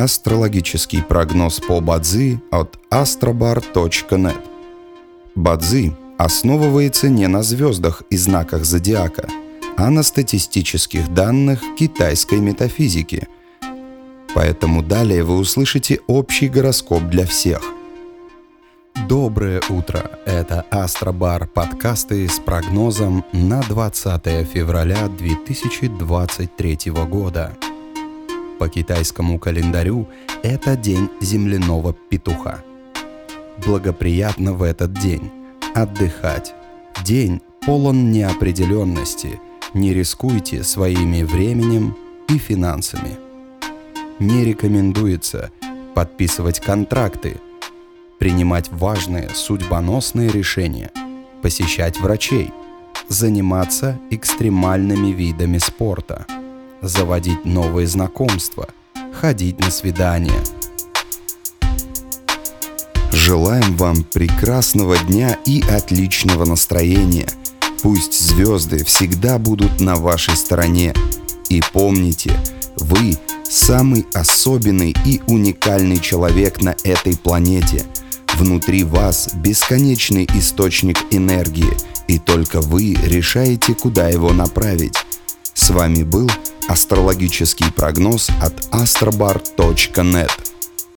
Астрологический прогноз по Бадзи от astrobar.net. Бадзи основывается не на звездах и знаках зодиака, а на статистических данных китайской метафизики. Поэтому далее вы услышите общий гороскоп для всех. Доброе утро! Это Астробар подкасты с прогнозом на 20 февраля 2023 года. По китайскому календарю это день земляного петуха. Благоприятно в этот день отдыхать. День полон неопределенности. Не рискуйте своими временем и финансами. Не рекомендуется подписывать контракты, принимать важные судьбоносные решения, посещать врачей, заниматься экстремальными видами спорта – заводить новые знакомства, ходить на свидания. Желаем вам прекрасного дня и отличного настроения. Пусть звезды всегда будут на вашей стороне. И помните, вы самый особенный и уникальный человек на этой планете. Внутри вас бесконечный источник энергии, и только вы решаете, куда его направить. С вами был астрологический прогноз от astrobar.net.